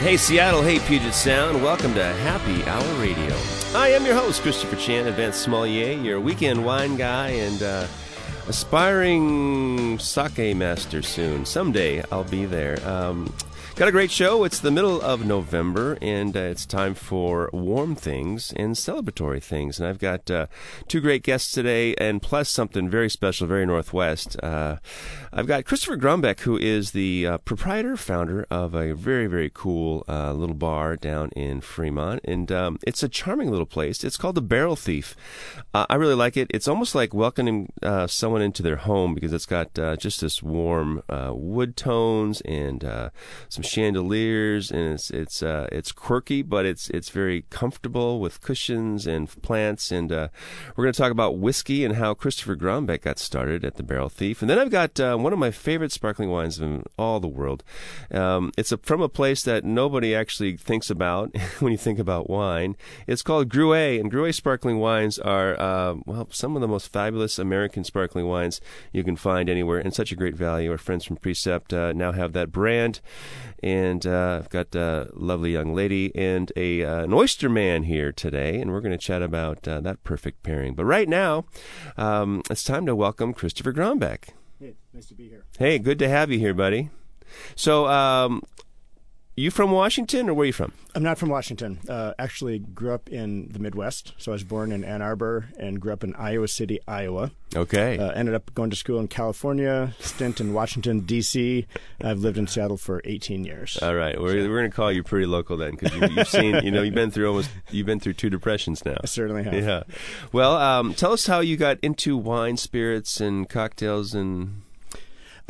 Hey, Seattle. Hey, Puget Sound. Welcome to Happy Hour Radio. I am your host, Christopher Chan, advanced sommelier, your weekend wine guy, and uh, aspiring sake master soon. Someday I'll be there. Um, Got a great show. It's the middle of November, and uh, it's time for warm things and celebratory things. And I've got uh, two great guests today, and plus something very special, very Northwest. Uh, I've got Christopher Gronbeck, who is the uh, proprietor, founder of a very, very cool uh, little bar down in Fremont. And um, it's a charming little place. It's called the Barrel Thief. Uh, I really like it. It's almost like welcoming someone into their home because it's got just this warm wood tones and some chandeliers, and it's it's uh, it's quirky, but it's it's very comfortable with cushions and plants. And uh, we're going to talk about whiskey and how Christopher Gronbeck got started at the Barrel Thief. And then I've got uh, one of my favorite sparkling wines in all the world. Um, it's a, from a place that nobody actually thinks about when you think about wine. It's called Gruet, and Gruet sparkling wines are uh, well some of the most fabulous American sparkling wines you can find anywhere, and such a great value. Our friends from Precept uh, now have that brand and uh, I've got a lovely young lady and a uh, an oyster man here today, and we're going to chat about uh, that perfect pairing. But right now, um, it's time to welcome Christopher Gronbeck. Hey, nice to be here. Hey, good to have you here, buddy. So, um, you from Washington, or where are you from? I'm not from Washington. Uh, actually, grew up in the Midwest. So I was born in Ann Arbor and grew up in Iowa City, Iowa. Okay. Uh, ended up going to school in California, stint in Washington D.C. I've lived in Seattle for 18 years. All right, we're, we're going to call you pretty local then, because you, have seen, you know, you've been through almost, you've been through two depressions now. I certainly have. Yeah. Well, um, tell us how you got into wine, spirits, and cocktails, and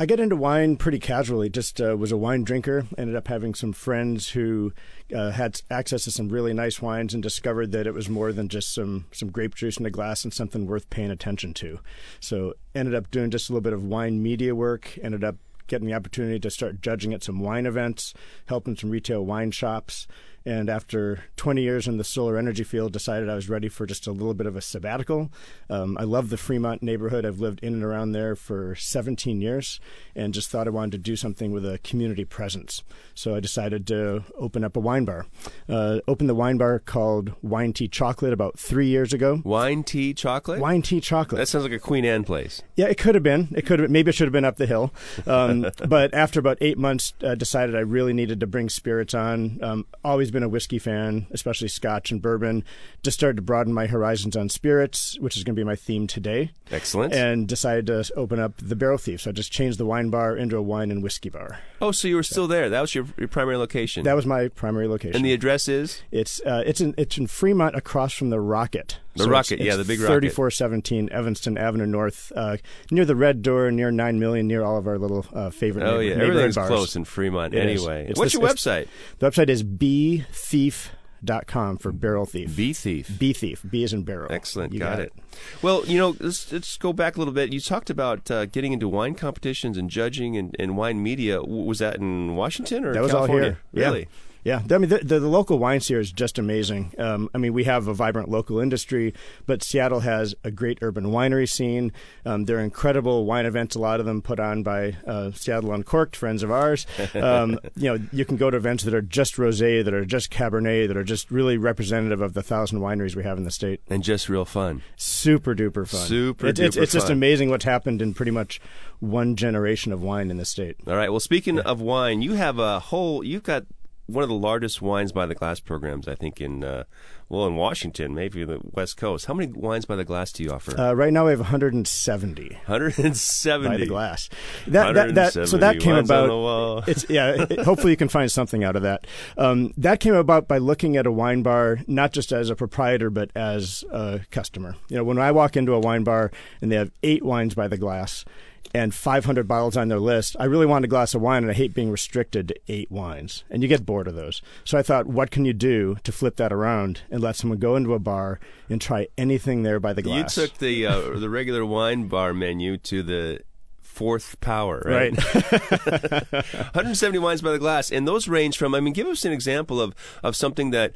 I get into wine pretty casually. Just uh, was a wine drinker. Ended up having some friends who uh, had access to some really nice wines and discovered that it was more than just some some grape juice in a glass and something worth paying attention to. So ended up doing just a little bit of wine media work. Ended up getting the opportunity to start judging at some wine events, helping some retail wine shops and after 20 years in the solar energy field, decided I was ready for just a little bit of a sabbatical. Um, I love the Fremont neighborhood. I've lived in and around there for 17 years, and just thought I wanted to do something with a community presence. So I decided to open up a wine bar. Uh, opened the wine bar called Wine Tea Chocolate about three years ago. Wine Tea Chocolate. Wine Tea Chocolate. That sounds like a Queen Anne place. Yeah, it could have been. It could have. Maybe it should have been up the hill. Um, but after about eight months, uh, decided I really needed to bring spirits on. Um, always been a whiskey fan, especially Scotch and bourbon. Just started to broaden my horizons on spirits, which is going to be my theme today. Excellent. And decided to open up the Barrel Thief. So I just changed the wine bar into a wine and whiskey bar. Oh, so you were still there? That was your, your primary location. That was my primary location. And the address is? It's uh, it's in it's in Fremont, across from the Rocket. The so Rocket, it's, yeah, the big Rocket. Thirty-four seventeen Evanston Avenue North, uh, near the Red Door, near Nine Million, near all of our little uh, favorite. Oh yeah, everything's bars. close in Fremont. It anyway, what's this, your website? The website is B Thief dot com for barrel thief. Bee thief. Bee thief. B is in barrel. Excellent. You got, got it. Well, you know, let's, let's go back a little bit. You talked about uh, getting into wine competitions and judging and, and wine media. Was that in Washington or that was California? all here? Really? Yeah. Yeah, I mean the, the, the, local wine here is just amazing. Um, I mean we have a vibrant local industry, but Seattle has a great urban winery scene. Um, there are incredible wine events. A lot of them put on by uh, Seattle Uncorked, friends of ours. Um, you know, you can go to events that are just rosé, that are just Cabernet, that are just really representative of the thousand wineries we have in the state, and just real fun. Super duper fun. Super. It, duper it's, it's fun. just amazing what's happened in pretty much one generation of wine in the state. All right. Well, speaking yeah. of wine, you have a whole. You've got one of the largest wines by the glass programs, I think, in uh, well, in Washington, maybe the West Coast. How many wines by the glass do you offer? Uh, right now, we have 170. 170 by the glass. That, that, that so that came about. It's yeah. It, hopefully, you can find something out of that. Um, that came about by looking at a wine bar not just as a proprietor but as a customer. You know, when I walk into a wine bar and they have eight wines by the glass and 500 bottles on their list. I really wanted a glass of wine, and I hate being restricted to eight wines, and you get bored of those. So I thought, what can you do to flip that around and let someone go into a bar and try anything there by the glass? You took the uh, the regular wine bar menu to the fourth power, right? Right. 170 wines by the glass, and those range from. I mean, give us an example of of something that.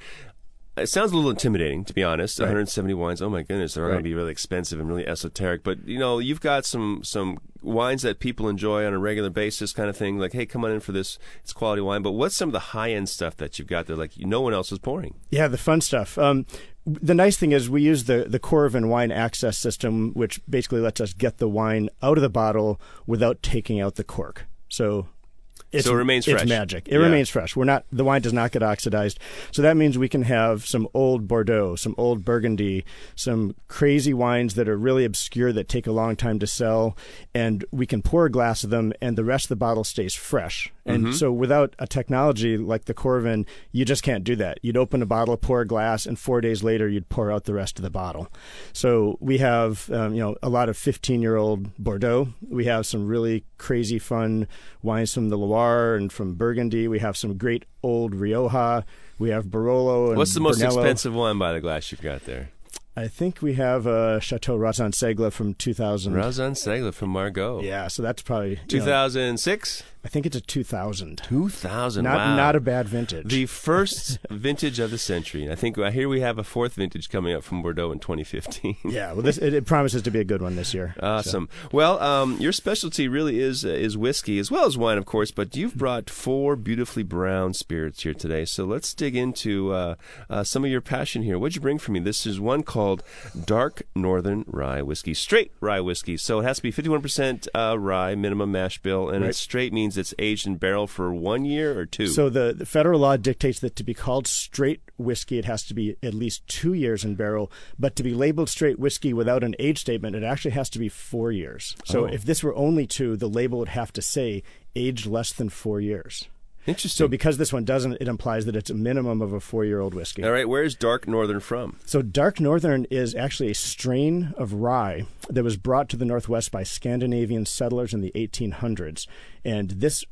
It sounds a little intimidating, to be honest. Right. 170 wines. Oh my goodness, they're going to be really expensive and really esoteric. But you know, you've got some some wines that people enjoy on a regular basis, kind of thing. Like, hey, come on in for this. It's quality wine. But what's some of the high end stuff that you've got there? Like, no one else is pouring. Yeah, the fun stuff. Um, the nice thing is we use the the Coravin wine access system, which basically lets us get the wine out of the bottle without taking out the cork. So. It's, So it remains fresh. it's magic. It Yeah. remains fresh. We're not the wine does not get oxidized. So that means we can have some old Bordeaux, some old Burgundy, some crazy wines that are really obscure that take a long time to sell, and we can pour a glass of them, and the rest of the bottle stays fresh. And Mm-hmm. so without a technology like the Coravin, you just can't do that. You'd open a bottle, pour a glass, and four days later you'd pour out the rest of the bottle. So we have um, you know a lot of 15 year old Bordeaux. We have some really crazy fun wines from the Loire and from Burgundy. We have some great old Rioja. We have Barolo. And What's the most Brunello. expensive wine by the glass you've got there? I think we have uh, Chateau Rauzan-Ségla from 2000. Razan Segla from Margaux. Yeah, so that's probably you know, 2006? I think it's a 2000. 2000. Not wow. not a bad vintage. The first vintage of the century. And I think here we have a fourth vintage coming up from Bordeaux in 2015. yeah, well, this it, it promises to be a good one this year. So- Awesome. Well, um, your specialty really is uh, is whiskey as well as wine, of course. But you've brought four beautifully brown spirits here today. So let's dig into uh, uh, some of your passion here. What'd you bring for me? This is one called Dark Northern Rye Whiskey, straight rye whiskey. So it has to be 51% uh, rye minimum mash bill, and Right. it's straight means it's aged in barrel for one year or two. So the, the federal law dictates that to be called straight whiskey, it has to be at least two years in barrel. But to be labeled straight whiskey without an age statement, it actually has to be four years. So Oh. if this were only two, the label would have to say aged less than four years. Interesting. So because this one doesn't, it implies that it's a minimum of a four-year-old whiskey. All right, where's Dark Northern from? So Dark Northern is actually a strain of rye that was brought to the Northwest by Scandinavian settlers in the 1800s. And this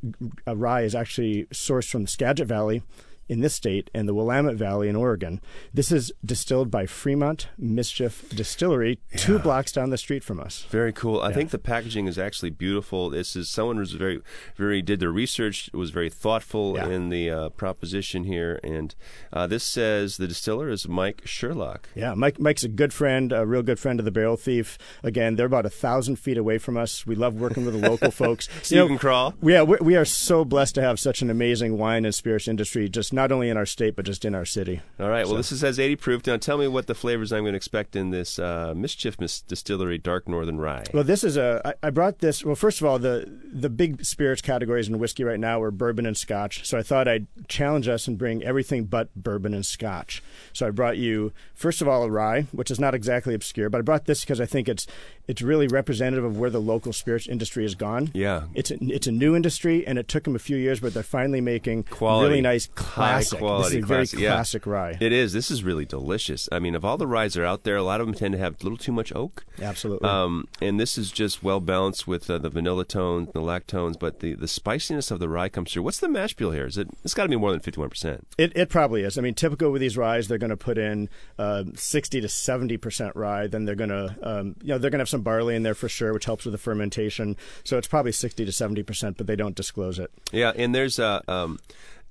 uh, rye is actually sourced from the Skagit Valley in this state and the Willamette Valley in Oregon. This is distilled by Fremont Mischief Distillery, two blocks down the street from us. Very cool. I think the packaging is actually beautiful. This is someone was very, very did their research. Was very thoughtful Yeah. in the uh, proposition here, and uh, this says the distiller is Mike Sherlock. Yeah, Mike. Mike's a good friend, a real good friend of the Barrel Thief. Again, they're about a thousand feet away from us. We love working with the local folks. So you can crawl. Yeah, we, we are so blessed to have such an amazing wine and spirits industry, just not only in our state but just in our city. All right. Well, this is says 80 proof. Now, tell me what the flavors I'm going to expect in this uh, Mischief Mis- Distillery Dark Northern Rye. Well, this is a. I, I brought this. Well, first of all, the the big spirits categories in whiskey right now are bourbon and Scotch. So I thought I'd challenge us and bring everything but bourbon and Scotch. So I brought you first of all a rye, which is not exactly obscure, but I brought this because I think it's it's really representative of where the local spirits industry has gone. Yeah. It's a, it's a new industry, and it took them a few years, but they're finally making Quality. really nice High classic. quality this is a very classic, yeah. rye. It is. This is really delicious. I mean, of all the ryes that are out there, a lot of them tend to have a little too much oak. Absolutely. Um, and this is just well balanced with uh, the vanilla tones, the lactones, but the, the spiciness of the rye comes through. What's the mash bill here? Is it? It's got to be more than fifty one percent. It, it probably is. I mean, typical with these ryes, they're going to put in uh, sixty to seventy percent rye. Then they're going to, um, you know, they're going to have some barley in there for sure, which helps with the fermentation. So it's probably sixty to seventy percent, but they don't disclose it. Yeah, and there's uh, um,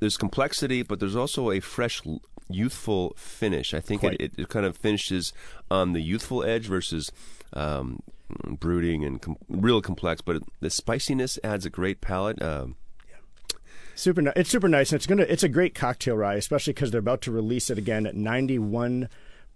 there's complexity, but there's also a fresh, youthful finish. I think it, it, it kind of finishes on the youthful edge versus. Um, brooding and com- real complex, but the spiciness adds a great palate. Um, Super, it's super nice, and it's gonna, it's a great cocktail rye, especially because they're about to release it again at ninety-one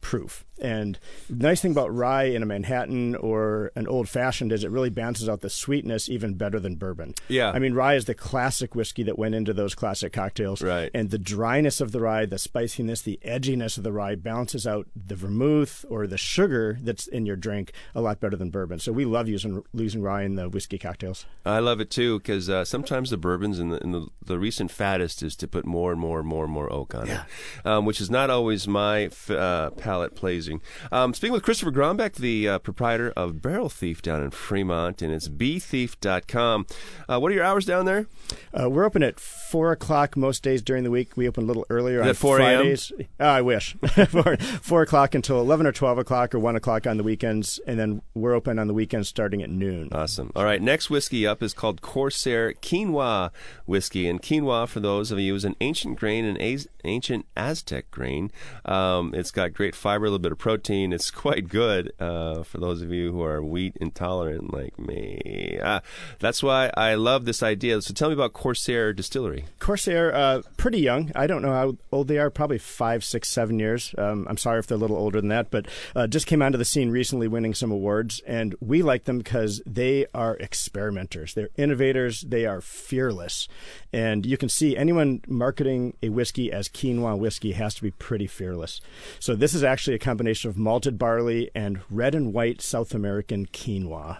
proof. And the nice thing about rye in a Manhattan or an old fashioned is it really balances out the sweetness even better than bourbon. Yeah. I mean, rye is the classic whiskey that went into those classic cocktails. Right. And the dryness of the rye, the spiciness, the edginess of the rye balances out the vermouth or the sugar that's in your drink a lot better than bourbon. So we love using using rye in the whiskey cocktails. I love it too because uh, sometimes the bourbons and, the, and the, the recent fattest is to put more and more and more and more oak on it, um, which is not always my f- uh, palate pleasing. Um, speaking with Christopher Gronbeck, the uh, proprietor of Barrel Thief down in Fremont, and it's bthief.com. Uh, what are your hours down there? Uh, we're open at four o'clock most days during the week. We open a little earlier on 4 a.m.? Fridays. Oh, I wish four, four o'clock until eleven or twelve o'clock or one o'clock on the weekends, and then we're open on the weekends starting at noon. Awesome. All right, next whiskey up is called Corsair Quinoa whiskey, and quinoa, for those of you, is an ancient grain, an az- ancient Aztec grain. Um, it's got great fiber, a little bit of protein. It's quite good uh, for those of you who are wheat intolerant like me. Uh, that's why I love this idea. So tell me about Corsair Distillery. Corsair, uh, pretty young. I don't know how old they are. Probably five, six, seven years. Um, I'm sorry if they're a little older than that, but uh, just came onto the scene recently, winning some awards, and we like them because they are experimenters. They're innovators. They are fearless, and you can see anyone marketing a whiskey as quinoa whiskey has to be pretty fearless. So this is actually a combination of malted barley and red and white South American quinoa.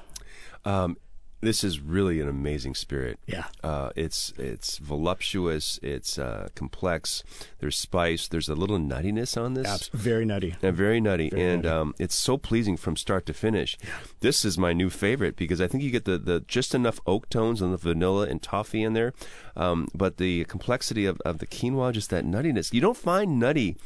Um, this is really an amazing spirit. Yeah. Uh, it's it's voluptuous. It's uh, complex. There's spice. There's a little nuttiness on this. Abs- very nutty. Yeah, very nutty, Very and nutty. Um, it's so pleasing from start to finish. This is my new favorite because I think you get the, the just enough oak tones and the vanilla and toffee in there, um, but the complexity of, of the quinoa, just that nuttiness. You don't find nutty.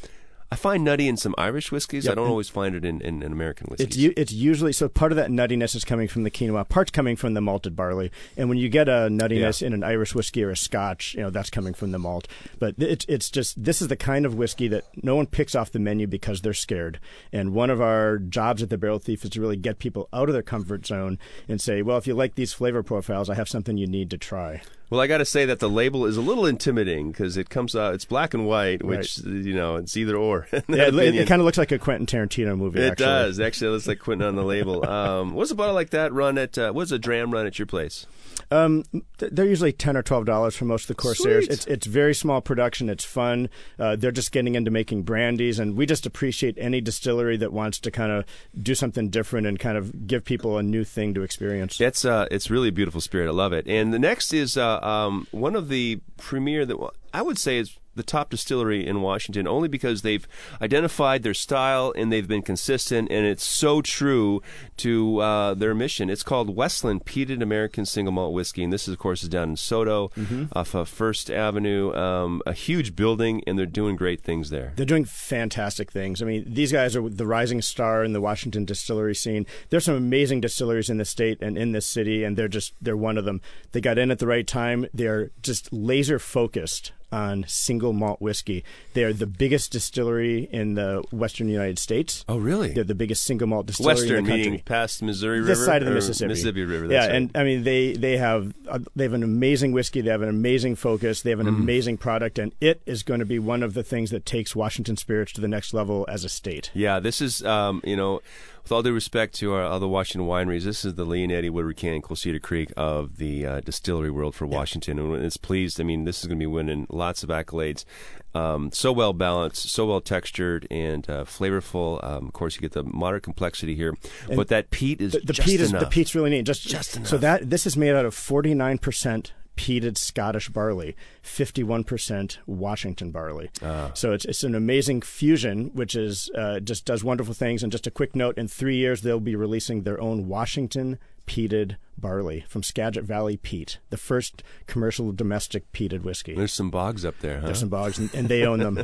I find nutty in some Irish whiskeys. Yep, I don't always find it in, in, in American whiskeys. It's u- it's usually so part of that nuttiness is coming from the quinoa, part's coming from the malted barley, and when you get a nuttiness Yeah. in an Irish whiskey or a Scotch, you know that's coming from the malt. But it's it's just this is the kind of whiskey that no one picks off the menu because they're scared. And one of our jobs at the Barrel Thief is to really get people out of their comfort zone and say, well, if you like these flavor profiles, I have something you need to try. Well, I got to say that the label is a little intimidating because it comes out. It's black and white, which you know it's either or. Yeah, it, opinion. kind of looks like a Quentin Tarantino movie. It actually. does actually. It looks like Quentin on the label. Um, what's a bottle like that run at? Uh, what's a dram run at your place? Um, they're usually ten or twelve dollars for most of the Corsairs. Sweet. It's it's very small production. It's fun. Uh, they're just getting into making brandies, and we just appreciate any distillery that wants to kind of do something different and kind of give people a new thing to experience. It's uh, it's really a beautiful spirit. I love it. And the next is uh, um, one of the premier that I would say is the top distillery in Washington, only because they've identified their style and they've been consistent, and it's so true to uh, their mission. It's called Westland Peated American Single Malt Whiskey, and this, is, of course, is down in SoDo, off of First Avenue. Um, a huge building, and they're doing great things there. They're doing fantastic things. I mean, these guys are the rising star in the Washington distillery scene. There's some amazing distilleries in the state and in this city, and they're just they're one of them. They got in at the right time. They're just laser focused on single malt whiskey. They're the biggest distillery in the western United States. Oh, really? They're the biggest single malt distillery Western, in the country. Western, meaning past Missouri River, this side of the Mississippi. Mississippi River. yeah, right. and I mean they they have uh, they have an amazing whiskey. They have an amazing focus. They have an Mm. amazing product, and it is going to be one of the things that takes Washington Spirits to the next level as a state. Yeah, this is, um, you know, with all due respect to our other Washington wineries, this is the Leonetti, Woodward Canyon, Quilceda Creek of the uh, distillery world for Washington. And it's pleased, I mean, this is going to be winning lots of accolades. Um, so well balanced, so well textured, and uh, flavorful. Um, of course, you get the moderate complexity here, but that peat is The, the just peat is enough. the peat's really neat. Just Just so that this is made out of forty nine percent peated Scottish barley, fifty one percent Washington barley. Ah. So it's it's an amazing fusion, which is uh, just does wonderful things. And just a quick note: in three years, they'll be releasing their own Washington peated barley from Skagit Valley Peat, the first commercial domestic peated whiskey. There's some bogs up there, huh? There's some bogs, and, and they own them.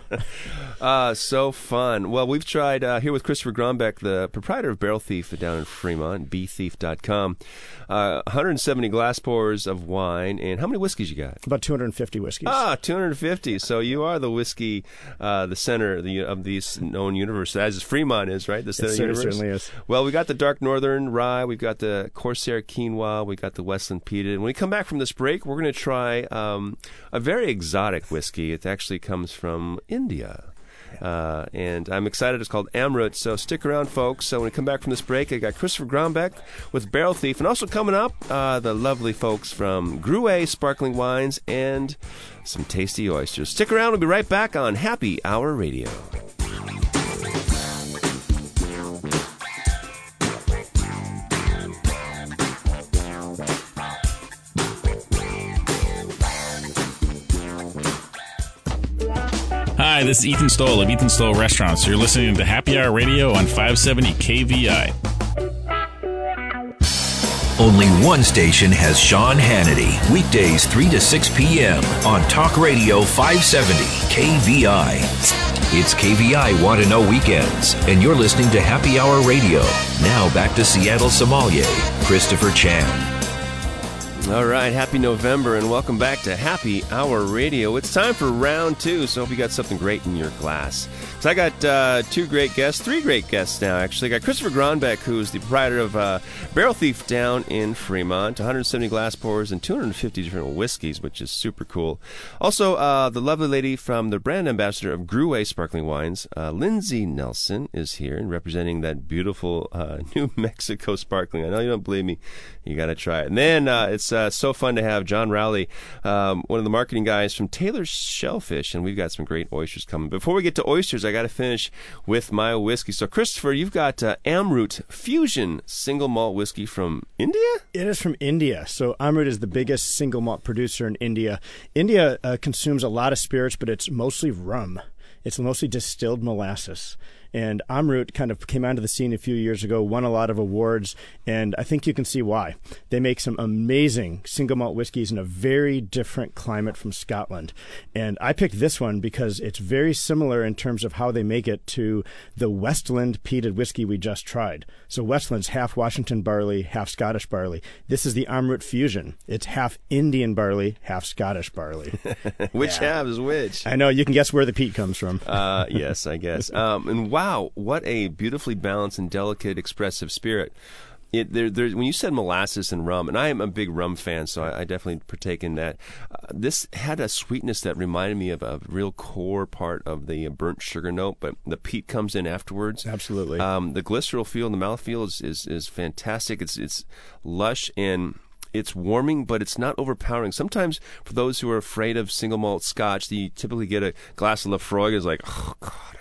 Uh, so fun. Well, we've tried uh, here with Christopher Gronbeck, the proprietor of Barrel Thief down in Fremont, bthief.com. Uh, 170 glass pours of wine. And how many whiskeys you got? About 250 whiskeys. Ah, 250. So you are the whiskey, uh, the center of the, of this known universe, as Fremont is, right? The center universe. certainly is. Well, we got the Dark Northern Rye, we've got the Corsair Quinoa, we got the Westland Peated. And when we come back from this break, we're going to try um, a very exotic whiskey. It actually comes from India. Uh, and I'm excited. It's called Amrut. So stick around, folks. So when we come back from this break, I got Christopher Gronbeck with Barrel Thief, and also coming up, uh, the lovely folks from Gruet Sparkling Wines and some tasty oysters. Stick around. We'll be right back on Happy Hour Radio. Hi, Hi, this is Ethan Stowell of Ethan Stowell Restaurants. You're listening to Happy Hour Radio on 570 KVI. Only one station has Sean Hannity. Weekdays 3 to 6 p.m. on Talk Radio 570 KVI. It's KVI Want to Know Weekends, and you're listening to Happy Hour Radio. Now back to Seattle sommelier, Christopher Chan. All right, happy November and welcome back to Happy Hour Radio. It's time for round two, so hope you got something great in your glass. So I got uh, two great guests, three great guests now actually. I got Christopher Gronbeck, who's the proprietor of uh, Barrel Thief down in Fremont, 170 glass pours and 250 different whiskeys, which is super cool. Also, uh, the lovely lady from the brand ambassador of Gruet Sparkling Wines, uh, Lindsay Nelson, is here and representing that beautiful uh, New Mexico sparkling. I know you don't believe me, you got to try it. And then uh, it's uh, so fun to have John Rowley, um, one of the marketing guys from Taylor's Shellfish, and we've got some great oysters coming. Before we get to oysters, I got to finish with my whiskey. So, Christopher, you've got uh, Amrut Fusion single malt whiskey from India? It is from India. So, Amrut is the biggest single malt producer in India. India uh, consumes a lot of spirits, but it's mostly rum. It's mostly distilled molasses. And Amrut kind of came onto the scene a few years ago, won a lot of awards, and I think you can see why. They make some amazing single malt whiskeys in a very different climate from Scotland. And I picked this one because it's very similar in terms of how they make it to the Westland peated whiskey we just tried. So Westland's half Washington barley, half Scottish barley. This is the Amrut fusion. It's half Indian barley, half Scottish barley. which yeah. half is which? I know. You can guess where the peat comes from. uh, yes, I guess. Um, and wow, what a beautifully balanced and delicate, expressive spirit. It, there, there, when you said molasses and rum, and I am a big rum fan, so I, I definitely partake in that. Uh, this had a sweetness that reminded me of a real core part of the burnt sugar note, but the peat comes in afterwards. Absolutely. Um, the glycerol feel and the mouthfeel is, is, is fantastic. It's it's lush and it's warming, but it's not overpowering. Sometimes for those who are afraid of single malt scotch, you typically get a glass of Laphroaig is like, oh god,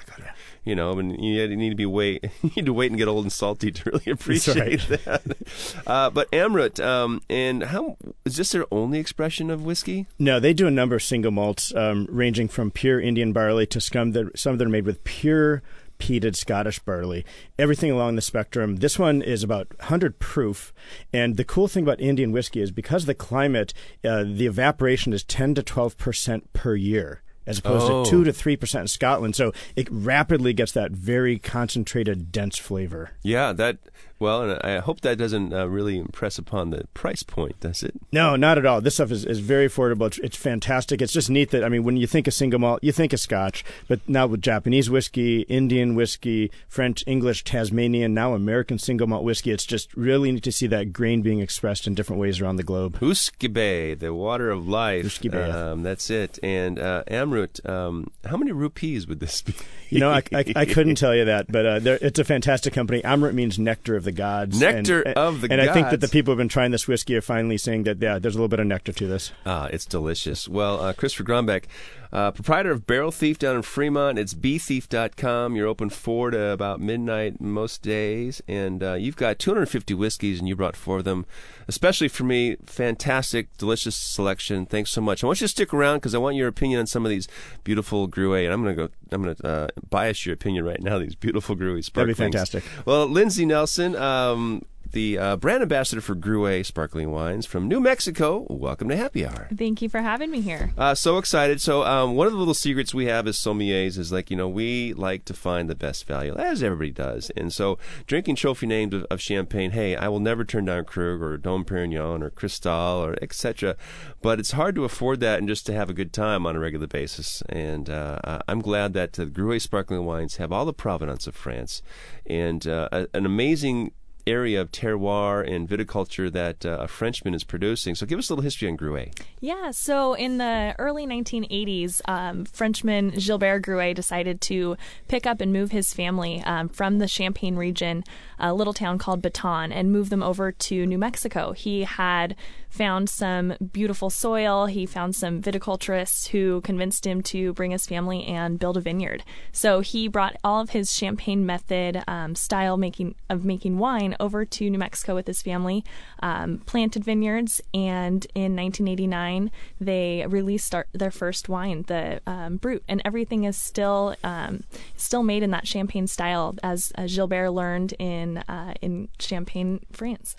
you know, and you need to be wait, you need to wait and get old and salty to really appreciate right. that. Uh, but Amrut, um, and how is this their only expression of whiskey? No, they do a number of single malts, um, ranging from pure Indian barley to some that some that are made with pure peated Scottish barley, everything along the spectrum. This one is about 100 proof. And the cool thing about Indian whiskey is because of the climate, uh, the evaporation is 10 to 12% per year as opposed oh. to 2 to 3% in Scotland. So it rapidly gets that very concentrated, dense flavor. Yeah, that well, and I hope that doesn't uh, really impress upon the price point, does it? No, not at all. This stuff is, is very affordable. It's, it's fantastic. It's just neat that, I mean, when you think of single malt, you think of scotch, but now with Japanese whiskey, Indian whiskey, French, English, Tasmanian, now American single malt whiskey, it's just really neat to see that grain being expressed in different ways around the globe. Usquebaugh, the water of life. Um, that's it. And uh, Amrut, um, how many rupees would this be? You know, I, I, I couldn't tell you that, but uh, it's a fantastic company. Amrut means nectar of the gods. Nectar and, of the and gods. And I think that the people who've been trying this whiskey are finally saying that, yeah, there's a little bit of nectar to this. Ah, it's delicious. Well, uh, Christopher Gronbeck, uh, proprietor of Barrel Thief down in Fremont. It's bthief.com. You're open 4 to about midnight most days. And uh, you've got 250 whiskeys, and you brought four of them. Especially for me, fantastic, delicious selection. Thanks so much. I want you to stick around because I want your opinion on some of these beautiful Gruet. And I'm going to go, I'm going to uh, bias your opinion right now, these beautiful sparklings. That'd be fantastic. Well, Lindsay Nelson, um, the uh, brand ambassador for Gruet Sparkling Wines from New Mexico. Welcome to Happy Hour. Thank you for having me here. Uh, so excited. So, um, one of the little secrets we have as sommeliers is like, you know, we like to find the best value, as everybody does. And so, drinking trophy names of, of champagne, hey, I will never turn down Krug or Dom Perignon or Cristal or etc. But it's hard to afford that and just to have a good time on a regular basis. And uh, I'm glad that the Gruet Sparkling Wines have all the provenance of France and uh, an amazing area of terroir and viticulture that uh, a Frenchman is producing. So give us a little history on Gruet. Yeah, so in the early 1980s, um, Frenchman Gilbert Gruet decided to pick up and move his family um, from the Champagne region, a little town called Bethon, and move them over to New Mexico. He had found some beautiful soil. He found some viticulturists who convinced him to bring his family and build a vineyard. So he brought all of his champagne method um, style making of making wine over to New Mexico with his family, um, planted vineyards, and in 1989 they released our, their first wine, the um, Brut, and everything is still um, still made in that champagne style, as, as Gilbert learned in uh, in Champagne, France.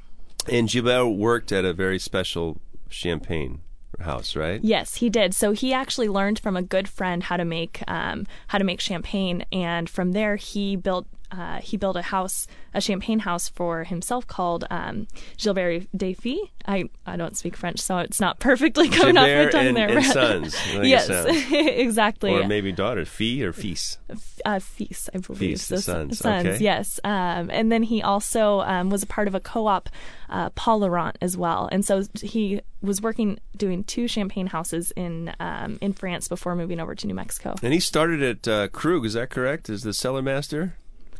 And Gilbert worked at a very special champagne house, right? Yes, he did. So he actually learned from a good friend how to make um, how to make champagne, and from there he built uh, he built a house, a champagne house for himself called um, Gilbert Defy. I, I don't speak French, so it's not perfectly coming Gilbert off my tongue and, there. and sons. I think it yes, exactly. Or maybe daughters, fee or fees. uh, Fils, I believe. Fils, the So, sons, sons okay. yes. Um, and then he also um, was a part of a co-op, uh, Paul Laurent, as well. And so he was working doing two champagne houses in um, in France before moving over to New Mexico. And he started at uh, Krug, is that correct? Is the cellar master?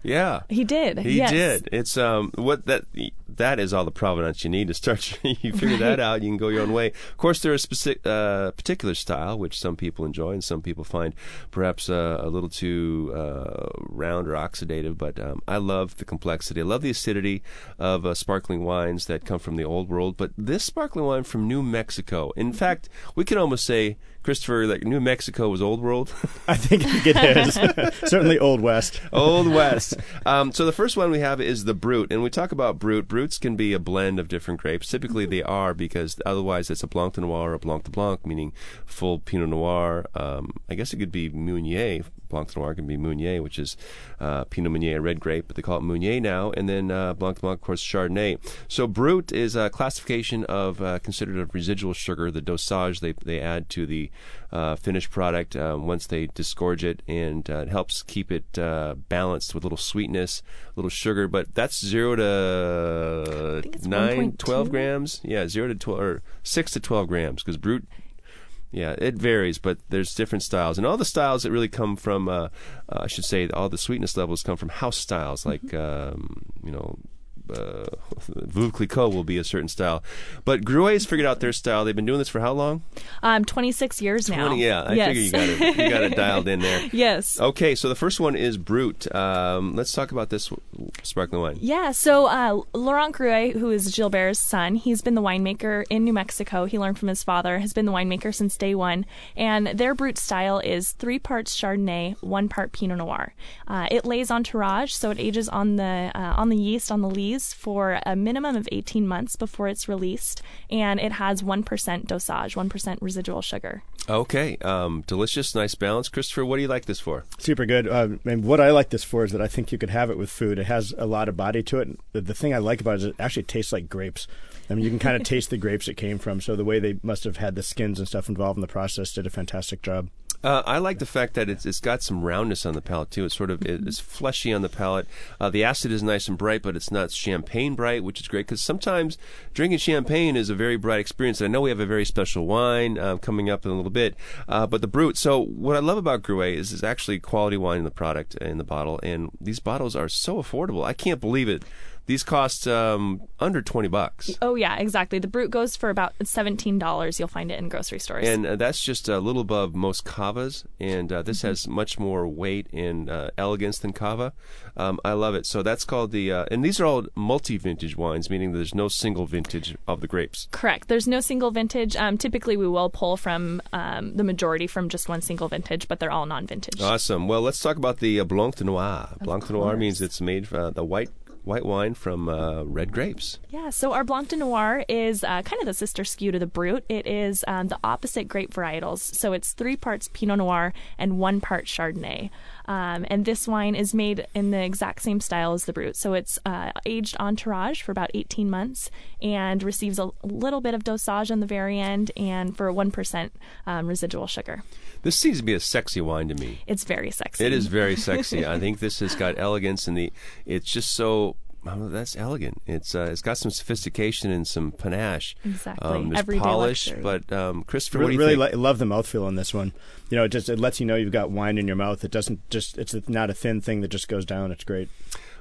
Yeah. He did. He yes. did. It's um what that that is all the provenance you need to start. you figure that out, you can go your own way. Of course, there is specific uh, particular style which some people enjoy and some people find perhaps uh, a little too uh, round or oxidative. But um, I love the complexity. I love the acidity of uh, sparkling wines that come from the old world. But this sparkling wine from New Mexico, in fact, we can almost say. Christopher, like New Mexico was old world. I think it is certainly Old West. Old West. Um, so the first one we have is the Brut, and we talk about Brut. Bruts can be a blend of different grapes. Typically, they are because otherwise it's a Blanc de Noir or a Blanc de Blanc, meaning full Pinot Noir. Um, I guess it could be Meunier. Blanc de Noir can be Meunier, which is uh, Pinot Meunier, a red grape, but they call it Meunier now. And then uh, Blanc de Blanc, of course, Chardonnay. So Brut is a classification of uh, considered a residual sugar, the dosage they they add to the uh, finished product um, once they disgorge it, and uh, it helps keep it uh, balanced with a little sweetness, a little sugar. But that's zero to nine, 1.2. 12 grams. Yeah, zero to twelve or six to twelve grams because Brut. Yeah, it varies, but there's different styles, and all the styles that really come from, uh, uh, I should say, all the sweetness levels come from house styles, like um, you know, uh, Veuve Clicquot will be a certain style. But Gruet's figured out their style. They've been doing this for how long? Um, 26 years now. yeah, I yes. figure you got it. You got it dialed in there. yes. Okay, so the first one is Brut. Um, let's talk about this sparkling wine. Yeah, so uh, Laurent Gruet, who is Gilbert's son, he's been the winemaker in New Mexico. He learned from his father, has been the winemaker since day one. And their brut style is three parts Chardonnay, one part Pinot Noir. Uh, it lays on tirage, so it ages on the uh, on the yeast on the lees for a minimum of 18 months before it's released, and it has one percent dosage, one percent residual sugar. Okay, um, delicious, nice balance. Christopher, what do you like this for? Super good. Uh, and what I like this for is that I think you could have it with food. It has a lot of body to it. The, the thing I like about it is it actually tastes like grapes. I mean, you can kind of taste the grapes it came from. So the way they must have had the skins and stuff involved in the process did a fantastic job. Uh, I like the fact that it's, it's got some roundness on the palate too. It's sort of it's fleshy on the palate. Uh, the acid is nice and bright, but it's not champagne bright, which is great because sometimes drinking champagne is a very bright experience. And I know we have a very special wine uh, coming up in a little bit, uh, but the Brut. So what I love about Gruet is it's actually quality wine in the product in the bottle, and these bottles are so affordable. I can't believe it. These cost um, under twenty bucks. Oh yeah, exactly. The brut goes for about seventeen dollars. You'll find it in grocery stores. And uh, that's just a little above most cavas, and uh, this has much more weight and uh, elegance than cava. Um, I love it. So that's called the, uh, and these are all multi-vintage wines, meaning there's no single vintage of the grapes. Correct. There's no single vintage. Um, typically, we will pull from um, the majority from just one single vintage, but they're all non-vintage. Awesome. Well, let's talk about the uh, Blanc de Noir. Blanc de Noir means it's made uh, the white white wine from uh, red grapes. Yeah, so our Blanc de Noir is uh, kind of the sister SKU to the Brut. It is um, the opposite grape varietals. So it's three parts Pinot Noir and one part Chardonnay. Um, and this wine is made in the exact same style as the Brut. So it's uh, aged en tirage for about 18 months and receives a little bit of dosage on the very end and for 1% um, residual sugar. This seems to be a sexy wine to me. It's very sexy. It is very sexy. I think this has got elegance, and the it's just so. Oh, that's elegant. It's uh, it's got some sophistication and some panache. Exactly. Um, there's Everyday polish, luxury. but um, Christopher, what do Really, you really think? li- love the mouthfeel on this one. You know, it just it lets you know you've got wine in your mouth. It doesn't just it's not a thin thing that just goes down. It's great.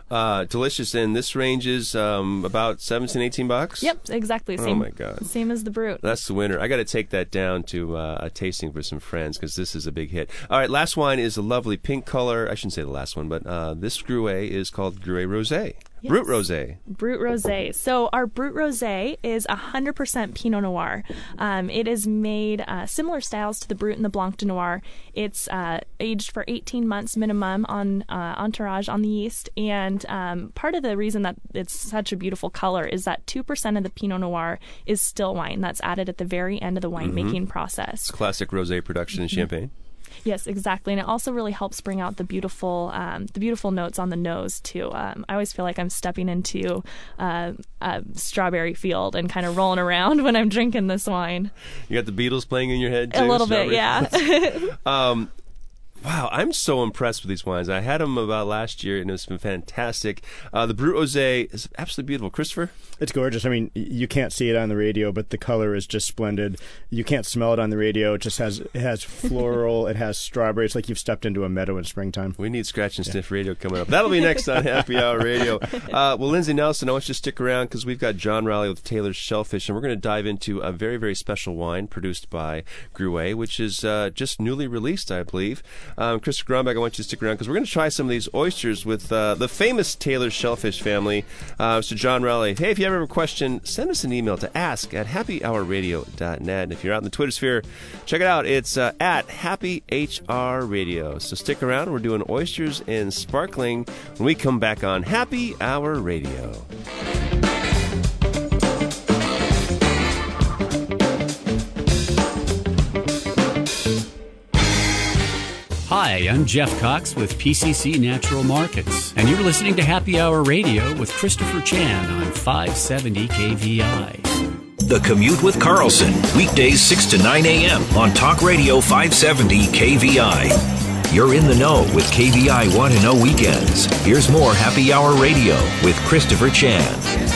Uh, delicious, and this ranges um, about 17, 18 bucks. Yep, exactly. Oh Same, my God. Same as the Brut. That's the winner. I got to take that down to uh, a tasting for some friends because this is a big hit. All right, last wine is a lovely pink color. I shouldn't say the last one, but uh, this Gruet is called Gruet Rosé. Yes. Brut Rosé. Brut Rosé. So our Brut Rosé is 100% Pinot Noir. Um, it is made uh, similar styles to the Brut and the Blanc de Noir. It's uh, aged for 18 months minimum on uh, en tirage on the yeast, and um, part of the reason that it's such a beautiful color is that 2% of the Pinot Noir is still wine that's added at the very end of the winemaking process. It's classic rosé production in Champagne. Yes, exactly, and it also really helps bring out the beautiful, um, the beautiful notes on the nose too. Um, I always feel like I'm stepping into uh, a strawberry field and kind of rolling around when I'm drinking this wine. You got the Beatles playing in your head too? a little bit, yeah. Um, wow, I'm so impressed with these wines. I had them about last year, and it's been fantastic. Uh, the Brut Rosé is absolutely beautiful. Christopher, It's gorgeous. I mean, you can't see it on the radio, but the color is just splendid. You can't smell it on the radio. It just has it has floral. it has strawberry. It's like you've stepped into a meadow in springtime. we need scratch and sniff radio coming up. That'll be next on Happy Hour Radio. Uh, well, Lindsay Nelson, I want you to stick around because we've got John Rowley with Taylor's Shellfish, and we're going to dive into a very, very special wine produced by Gruet, which is uh, just newly released, I believe. Um, Christopher Gronbeck, I want you to stick around because we're going to try some of these oysters with uh, the famous Taylor Shellfish family. Uh, so, John Rowley, hey, if you ever have a question, send us an email to ask at happyhourradio.net. And if you're out in the Twitter sphere, check it out. It's uh, at happyhrradio. So, stick around. We're doing oysters and sparkling when we come back on Happy Hour Radio. Hi, I'm Jeff Cox with PCC Natural Markets, and you're listening to Happy Hour Radio with Christopher Chan on 570 KVI. The Commute with Carlson, weekdays 6 to 9 a.m. on Talk Radio 570 KVI. You're in the know with KVI Want to oh Know Weekends. Here's more Happy Hour Radio with Christopher Chan.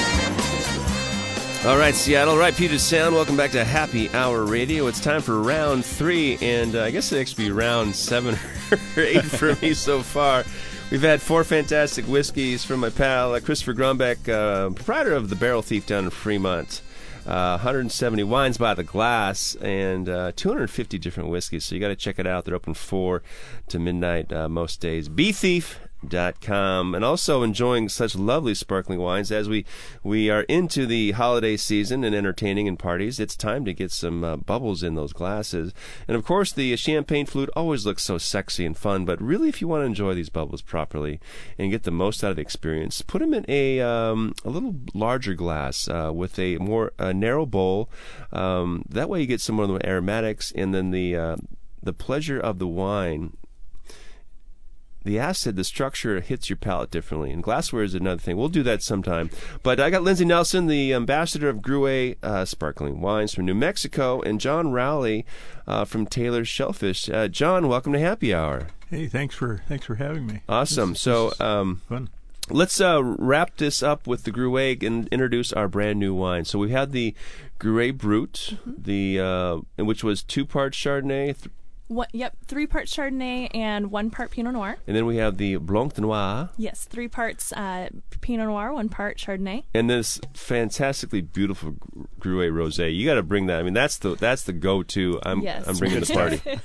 All right, Seattle. Right, Puget Sound. Welcome back to Happy Hour Radio. It's time for round three, and uh, I guess it next be round seven or eight for me so far. We've had four fantastic whiskeys from my pal uh, Christopher Gronbeck, uh, proprietor of the Barrel Thief down in Fremont. Uh, 170 wines by the glass and uh, 250 different whiskeys. So you got to check it out. They're open four to midnight uh, most days. Bee Thief com. And also enjoying such lovely sparkling wines as we we are into the holiday season and entertaining and parties. It's time to get some uh, bubbles in those glasses. And of course the champagne flute always looks so sexy and fun but really if you want to enjoy these bubbles properly and get the most out of the experience put them in a um, a little larger glass uh, with a more uh, narrow bowl. Um, that way you get some more of the aromatics and then the uh, the pleasure of the wine the acid, the structure hits your palate differently. And glassware is another thing. We'll do that sometime. But I got Lindsay Nelson, the ambassador of Gruet uh, Sparkling Wines from New Mexico, and John Rowley uh, from Taylor Shellfish. Uh, John, welcome to Happy Hour. Hey, thanks for thanks for having me. Awesome. This- so this um, fun. let's uh, wrap this up with the Gruet and introduce our brand new wine. So we had the Gruet Brut, the uh, which was two parts Chardonnay, th- What, yep, three parts Chardonnay and one part Pinot Noir. and then we have the Blanc de Noir. Yes, three parts uh, Pinot Noir, one part Chardonnay. and this fantastically beautiful Gr- Gruet rosé. You got to bring that. I mean, that's the that's the go-to. I'm Yes. I'm bringing the party.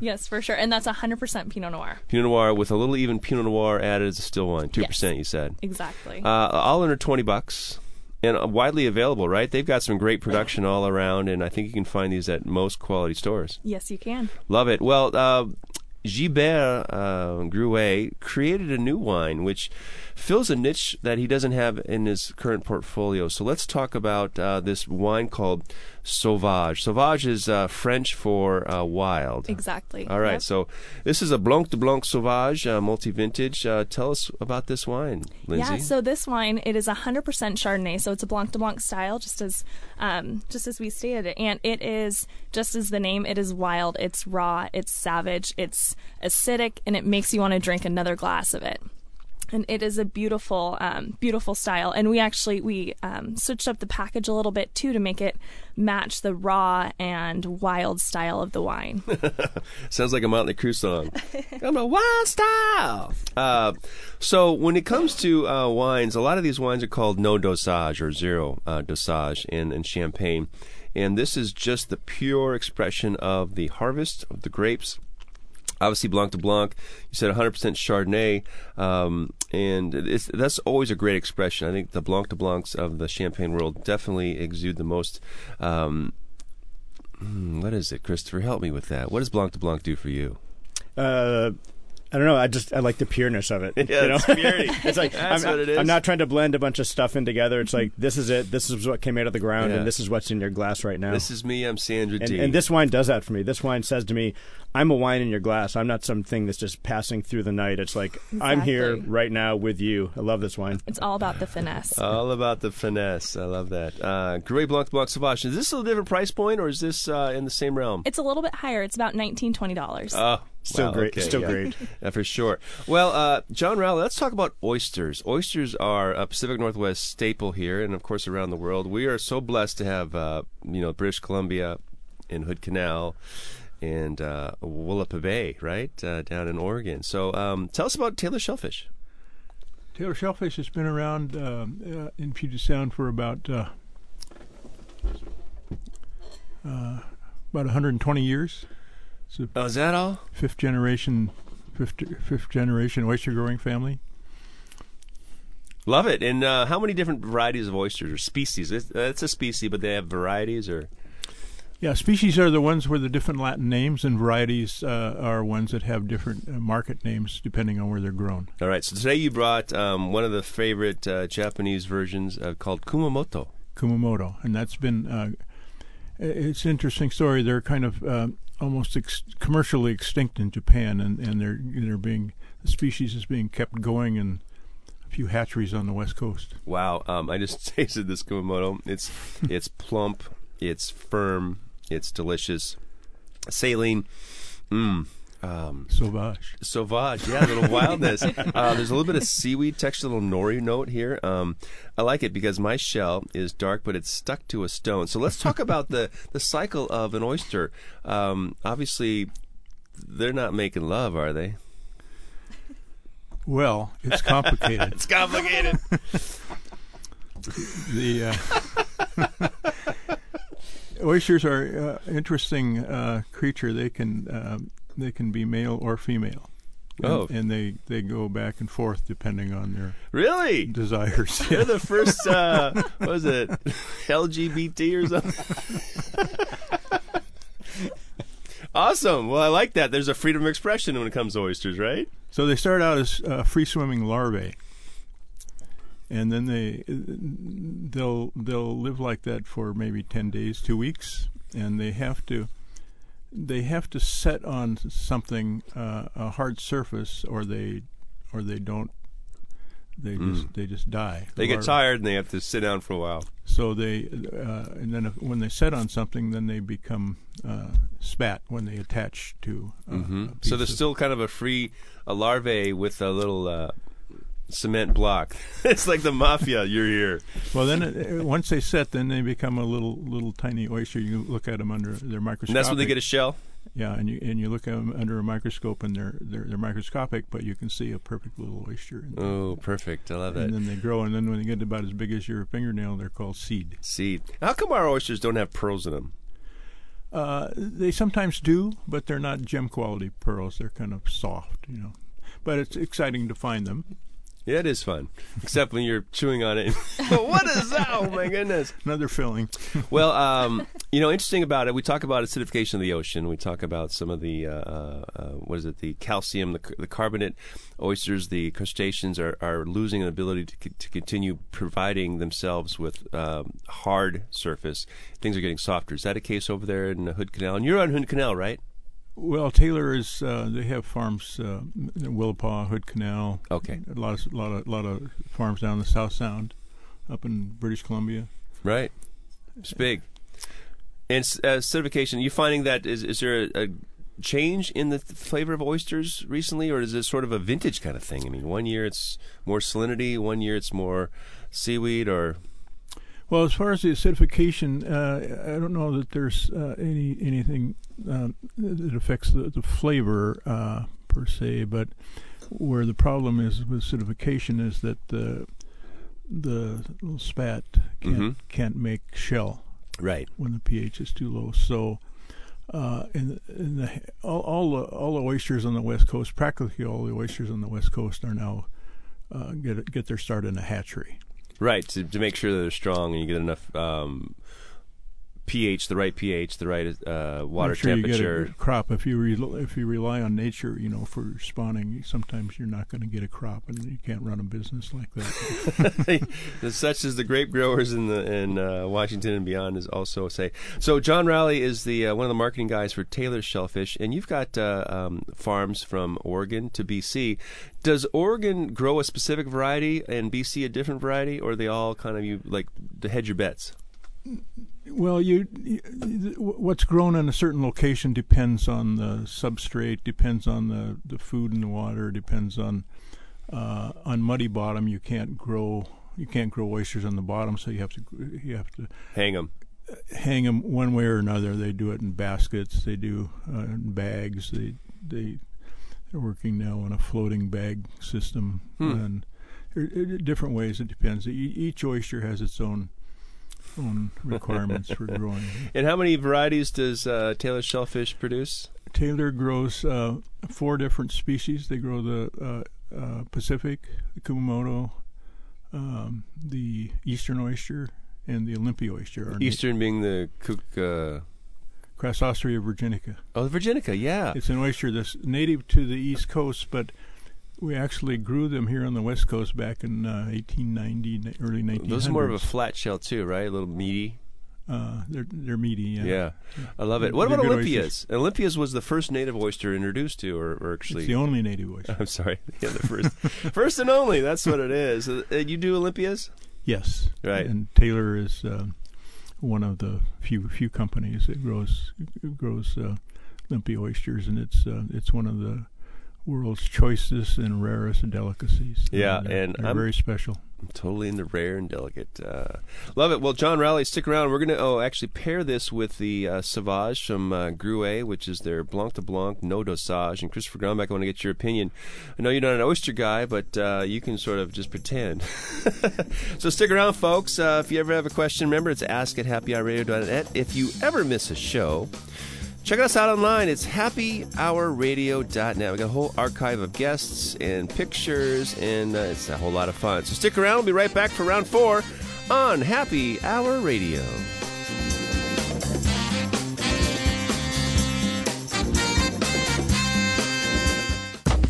Yes, for sure, and that's 100% Pinot Noir. Pinot Noir with a little even Pinot Noir added as a still wine, two percent. You said. Exactly. Uh, all under twenty bucks. And uh, widely available, right? They've got some great production all around, and I think you can find these at most quality stores. yes, you can. Love it. Well, uh, Gilbert uh, Gruet created a new wine which fills a niche that he doesn't have in his current portfolio. So let's talk about uh, this wine called Sauvage. Sauvage is uh, French for uh, wild. Exactly. All right, Yep. so this is a Blanc de Blanc Sauvage, uh, multi-vintage. Uh, tell us about this wine, Lindsay. Yeah, so this wine it is 100% Chardonnay, so it's a Blanc de Blanc style, just as um, just as we stated it, and it is just as the name. It is wild, it's raw, it's savage, it's acidic, and it makes you want to drink another glass of it. And it is a beautiful um, beautiful style and we actually we um, switched up the package a little bit too to make it match the raw and wild style of the wine Sounds like a Motley Crue song. I'm a wild style. Uh, so when it comes to uh, wines, a lot of these wines are called no dosage or zero uh, dosage in, in Champagne, and this is just the pure expression of the harvest of the grapes. Obviously, Blanc de Blanc. You said 100% Chardonnay, um, and that's always a great expression. I think the Blanc de Blancs of the Champagne world definitely exude the most. Um, hmm, what is it, Christopher? Help me with that. What does Blanc de Blanc do for you? Uh, I don't know. I just I like the pureness of it. Yeah, you know? it's purity. it's like That's I'm, what it is. I'm not trying to blend a bunch of stuff in together. It's like this is it. This is what came out of the ground, Yeah. and this is what's in your glass right now. This is me. I'm Sandra and, D. and this wine does that for me. This wine says to me, "I'm a wine in your glass. I'm not something that's just passing through the night. It's like I'm here Exactly. right now with you. I love this wine. it's all about the finesse all about the finesse. I love that. Uh, Gruet Blanc de Blanc Sauvage. Is this a different price point, or is this uh, in the same realm? it's a little bit higher it's about 19 20 dollars Oh, Still wow, great. okay, Still yeah. great. Yeah, for sure. Well, uh, John Rowley, let's talk about oysters. Oysters are a Pacific Northwest staple here, and of course around the world. We are so blessed to have, uh, you know, British Columbia and Hood Canal and uh, Willapa Bay, right uh, down in Oregon. So, um, tell us about Taylor Shellfish. Taylor Shellfish has been around um, uh, in Puget Sound for about uh, uh, about 120 years. A Oh, is that all? fifth generation, fifth, fifth generation oyster growing family. Love it. And uh, how many different varieties of oysters or species? It's, it's a species, but they have varieties, or Yeah, species are the ones with the different Latin names, and varieties uh, are ones that have different uh, market names depending on where they're grown. all right. So today you brought um, one of the favorite uh, Japanese versions uh, called Kumamoto. Kumamoto, and that's been uh, it's an interesting story. They're kind of uh, almost ex- commercially extinct in Japan, and, and they're they're being the species is being kept going in a few hatcheries on the west coast. Wow, um, I just tasted this Kumamoto. It's it's plump, it's firm, it's delicious. Saline, mmm, um, Sauvage. sauvage, yeah, a little wildness. Uh, there's a little bit of seaweed texture, a little nori note here. Um, I like it because my shell is dark, but it's stuck to a stone. So let's talk about the the cycle of an oyster. Um, obviously, they're not making love, are they? Well, it's complicated. It's complicated. the uh, oysters are uh, interesting uh, creature. They can uh, they can be male or female. And, Oh. and they, they go back and forth depending on their really? desires. They're the first, uh, what was it, LGBT or something? awesome. Well, I like that. There's a freedom of expression when it comes to oysters, right? So they start out as uh, free swimming larvae, and then they they'll they'll live like that for maybe ten days, two weeks, and they have to they have to set on something uh, a hard surface, or they or they don't they just they just die. Mm. They get tired and they have to sit down for a while. So they uh, and then if, when they set on something, then they become uh, spat when they attach to. Uh, Mm-hmm. So there's still kind of a free, a larvae with a little uh, cement block. it's like the mafia. You're here. Well, then it, once they set, then they become a little little tiny oyster. You look at them under their microscope. That's when they get a shell? yeah, and you and you look at them under a microscope, and they're they're, they're microscopic, but you can see a perfect little oyster. And, Oh, perfect. I love it. and that. then they grow, and then when they get about as big as your fingernail, they're called seed. Seed. How come our oysters don't have pearls in them? Uh, they sometimes do, but they're not gem quality pearls. They're kind of soft, you know. But it's exciting to find them. Yeah, it is fun. Except when you're chewing on it. what is that? Oh, my goodness. Another filling. Well, um, you know, interesting about it. We talk about acidification of the ocean. We talk about some of the uh, uh, uh, what is it? The calcium, the, the carbonate oysters, the crustaceans are, are losing an ability to, c- to continue providing themselves with um, hard surface. Things are getting softer. Is that a case over there in the Hood Canal? And you're on Hood Canal, right? Well, Taylor is. Uh, they have farms, uh, in Willapa, Hood Canal. Okay. A lot of lot of lot of farms down the South Sound, up in British Columbia. Right. It's big. And uh, acidification. You finding that is is there a, a change in the th- flavor of oysters recently, or is it sort of a vintage kind of thing? I mean, one year it's more salinity, one year it's more seaweed, or Well, as far as the acidification, uh, I don't know that there's uh, any anything uh, that affects the, the flavor uh, per se, but where the problem is with acidification is that the the little spat can't Mhm. can't make shell right? when the pH is too low. So, uh, in, in the all all the, all the oysters on the west coast, practically all the oysters on the west coast are now uh, get get their start in a hatchery. Right, to, to make sure that they're strong and you get enough um, pH, the right pH, the right uh, water Make sure You temperature. get a crop. If you re- if you rely on nature, you know, for spawning, sometimes you're not going to get a crop, and you can't run a business like that. Such as the grape growers in the in uh, Washington and beyond is also say. So John Rowley is the uh, one of the marketing guys for Taylor Shellfish, and you've got uh, um, farms from Oregon to BC. Does Oregon grow a specific variety and BC a different variety, or are they all kind of you like to hedge your bets? Well, you, what's grown in a certain location depends on the substrate, depends on the, the food and the water, depends on uh, on muddy bottom. You can't grow you can't grow oysters on the bottom, so you have to you have to Hang them. hang them one way or another. They do it in baskets. They do uh, in bags. They they they're working now on a floating bag system Hmm. and there, there are different ways. It depends. Each oyster has its own own requirements for growing. And how many varieties does uh, Taylor's Shellfish produce? Taylor grows uh, four different species. They grow the uh, uh, Pacific, the Kumamoto, um, the Eastern oyster, and the Olympia oyster. Na- Eastern being the kook. Uh, Crassostrea virginica. oh, the Virginica, yeah. It's an oyster that's native to the East Coast, but we actually grew them here on the West Coast back in uh, 1890, early 1900s. Those are more of a flat shell too, right? A little meaty. uh, they're they're meaty. Yeah. Yeah, I love it. They're What about good Olympias? Olympias was the first native oyster introduced to, or, or It's actually, the only native oyster. I'm sorry, yeah, the first, first and only. That's what it is. Uh, you do Olympias, Yes. Right. And Taylor is um, one of the few few companies that grows grows uh, Olympia oysters, and it's uh, it's one of the world's choicest and rarest delicacies. Yeah, they're, and they're I'm- very special. I'm totally into rare and delicate. Uh, love it. Well, John Rowley, stick around. We're gonna oh actually pair this with the uh, Sauvage from uh, Gruet, which is their Blanc de Blanc no dosage. And Christopher Gronbeck, I want to get your opinion. I know you're not an oyster guy, but uh, you can sort of just pretend. so stick around, folks. Uh, if you ever have a question, remember it's ask at happyhourradio.net. If you ever miss a show. Check us out online. It's happyhourradio.net. We got a whole archive of guests and pictures, and uh, it's a whole lot of fun. So stick around. We'll be right back for round four on Happy Hour Radio.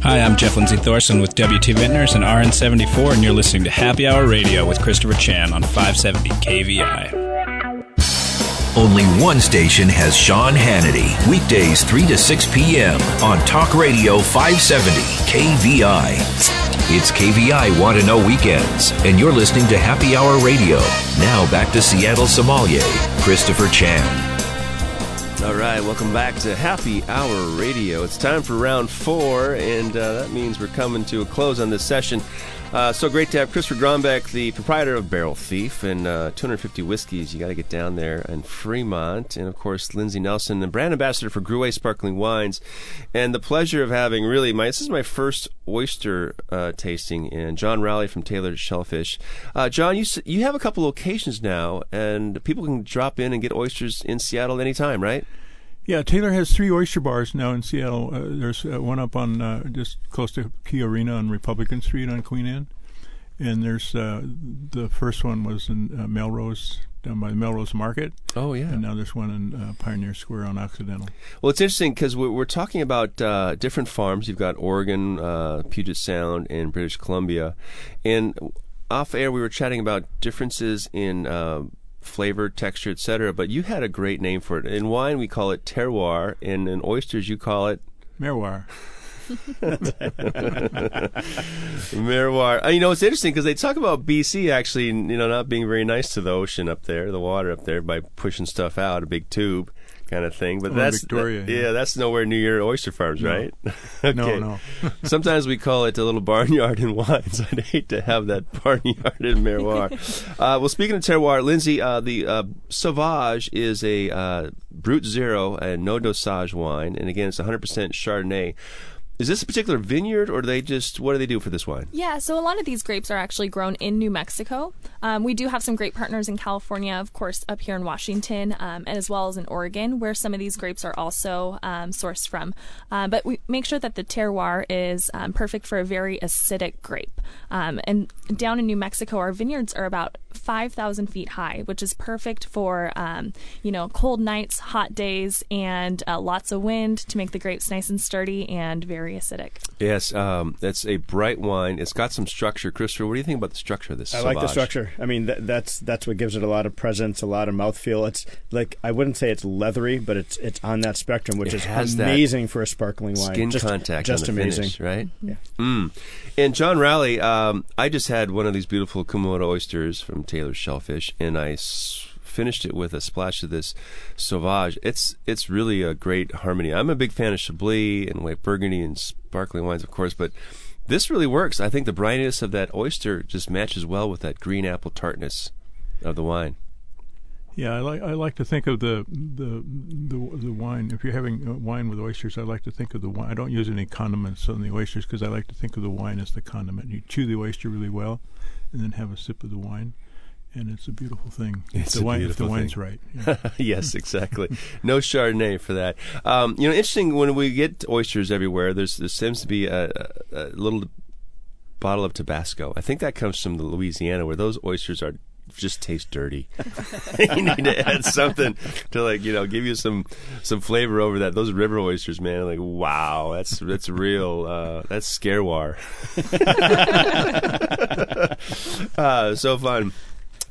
Hi, I'm Jeff Lindsay Thorson with WT Vintners and RN74, and you're listening to Happy Hour Radio with Christopher Chan on 570 KVI. Only one station has Sean Hannity. Weekdays 3 to 6 p.m. on Talk Radio 570 KVI. It's KVI Want to Know Weekends, and you're listening to Happy Hour Radio. Now back to Seattle sommelier, Christopher Chan. All right, welcome back to Happy Hour Radio. It's time for round four, and uh, that means we're coming to a close on this session. Uh, so great to have Christopher Gronbeck, the proprietor of Barrel Thief and uh, 250 Whiskeys. You got to get down there in Fremont, and of course Lindsay Nelson, the brand ambassador for Gruet Sparkling Wines, and the pleasure of having really my this is my first oyster uh, tasting, and John Rowley from Taylor Shellfish. Uh, John, you you have a couple locations now, and people can drop in and get oysters in Seattle anytime, right? Yeah, Taylor has three oyster bars now in Seattle. Uh, there's uh, one up on uh, just close to Key Arena on Republican Street on Queen Anne, and there's uh, the first one was in uh, Melrose down by the Melrose Market, Oh yeah. and now there's one in uh, Pioneer Square on Occidental. Well, it's interesting because we're, we're talking about uh, different farms. You've got Oregon, uh, Puget Sound, and British Columbia. And off air, we were chatting about differences in uh, flavor, texture, etc. But you had a great name for it. In wine, we call it terroir, and in oysters, you call it Merroir. Merroir. Uh, you know, it's interesting because they talk about BC actually, you know, not being very nice to the ocean up there, the water up there, by pushing stuff out a big tube kind of thing. But Oh, that's Victoria, that- yeah. yeah, that's nowhere near oyster farms, No. right? No, no. Sometimes we call it a little barnyard in wines. I'd hate to have that barnyard in Merroir. uh, well, speaking of terroir, Lindsay, uh, the uh, Sauvage is a uh, Brut Zero and no dosage wine, and again, it's 100% Chardonnay. Is this a particular vineyard, or do they just what do they do for this wine? Yeah, so a lot of these grapes are actually grown in New Mexico. Um, we do have some great partners in California, of course, up here in Washington, um, and as well as in Oregon, where some of these grapes are also um, sourced from. Uh, but we make sure that the terroir is um, perfect for a very acidic grape. Um, and down in New Mexico, our vineyards are about 5,000 feet high, which is perfect for um, you know cold nights, hot days, and uh, lots of wind to make the grapes nice and sturdy and very acidic. Yes, um, that's a bright wine. It's got some structure. Christopher, what do you think about the structure of this? I like the structure. I mean, th- that's that's what gives it a lot of presence, a lot of mouthfeel. It's like I wouldn't say it's leathery, but it's it's on that spectrum, which It is amazing for a sparkling wine. Skin just, contact, just on the amazing. finish, right? Yeah. Mm. And John Rowley, um, I just had one of these beautiful Kumamoto oysters from Taylor's Shellfish, and I s- finished it with a splash of this Sauvage. It's it's really a great harmony. I'm a big fan of Chablis and White Burgundy and sparkling wines, of course, but this really works. I think the brininess of that oyster just matches well with that green apple tartness of the wine. Yeah, I like I like to think of the the the, the wine. If you're having uh, wine with oysters, I like to think of the wine. I don't use any condiments on the oysters because I like to think of the wine as the condiment. You chew the oyster really well, and then have a sip of the wine, and it's a beautiful thing. It's the wine, if the wine's thing. right. Yeah. yes, exactly. No Chardonnay for that. Um, you know, interesting when we get oysters everywhere. There's there seems to be a, a, a little bottle of Tabasco. I think that comes from the Louisiana, where those oysters are just taste dirty. you need to add something to like you know give you some some flavor over that. Those river oysters, man, like wow, that's that's real. Uh, that's scarewar. uh, so fun.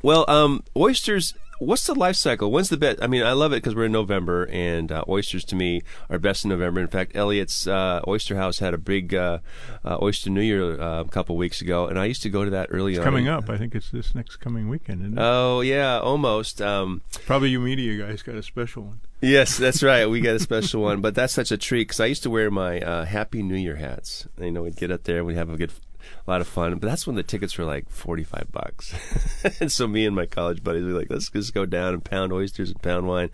Well, um, oysters. What's the life cycle? When's the best? I mean, I love it because we're in November, and uh, oysters to me are best in November. In fact, Elliott's uh, Oyster House had a big uh, uh, Oyster New Year uh, a couple weeks ago, and I used to go to that early It's on. coming up. I think it's this next coming weekend. Isn't it? Oh yeah, almost. Um, Probably you media guys got a special one. yes, that's right. We got a special one, but that's such a treat because I used to wear my uh, Happy New Year hats. You know, we'd get up there, and we'd have a good, a lot of fun. But that's when the tickets were like forty-five bucks. and so me and my college buddies were like, let's just go down and pound oysters and pound wine.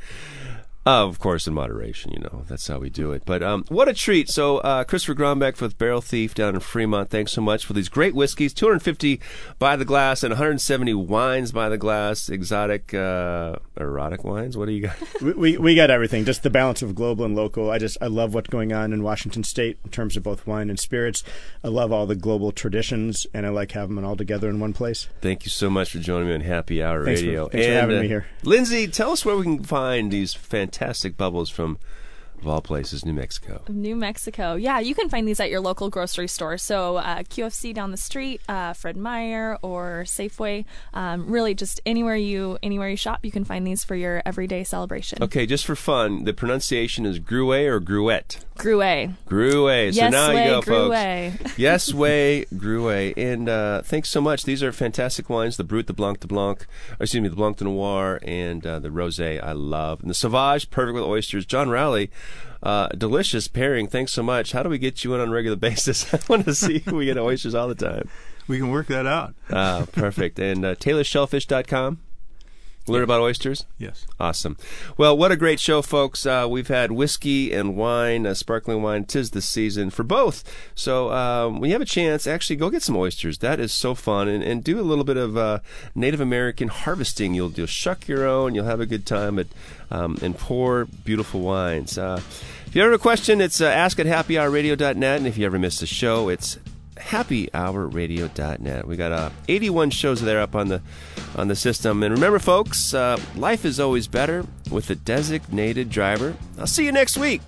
Uh, of course, in moderation, you know, that's how we do it. But um, what a treat. So, uh, Christopher Gronbeck with Barrel Thief down in Fremont, thanks so much for these great whiskeys 250 by the glass and 170 wines by the glass, exotic, uh, erotic wines. What do you got? we, we we got everything. Just the balance of global and local. I just I love what's going on in Washington State in terms of both wine and spirits. I love all the global traditions, and I like having them all together in one place. Thank you so much for joining me on Happy Hour Thanks for- Radio. thanks for having uh, me here. Lindsay, tell us where we can find these fantastic bubbles from, of all places, New Mexico. New Mexico. Yeah, you can find these at your local grocery store. So uh, QFC down the street, uh, Fred Meyer or Safeway. Um, really, just anywhere you anywhere you shop, you can find these for your everyday celebration. Okay, just for fun, the pronunciation is Gruet or Gruet? Gruet. Gruet. So yes, now way, you go, folks. Gruet. yes, way Gruet. And uh, thanks so much. These are fantastic wines. The Brut, the Blanc de Blanc, excuse me, the Blanc de Noir, and uh, the Rosé. I love. And the Sauvage, perfect with oysters. John Rowley, uh, delicious pairing. Thanks so much. How do we get you in on a regular basis? I want to see we get oysters all the time. We can work that out. Ah, perfect. And uh, TaylorShellfish.com. Learn about oysters. Yes. Awesome. Well, what a great show, folks. Uh, we've had whiskey and wine, uh, sparkling wine. Tis the season for both. So um, when you have a chance, actually go get some oysters. That is so fun. And, and do a little bit of uh, Native American harvesting. You'll, you'll shuck your own. You'll have a good time at, um, and pour beautiful wines. Uh, if you ever have a question, it's uh, ask at happyhourradio.net. And if you ever miss a show, it's happyhourradio.net. We got uh, 81 shows there up on the on the system. And remember, folks, uh, life is always better with a designated driver. I'll see you next week.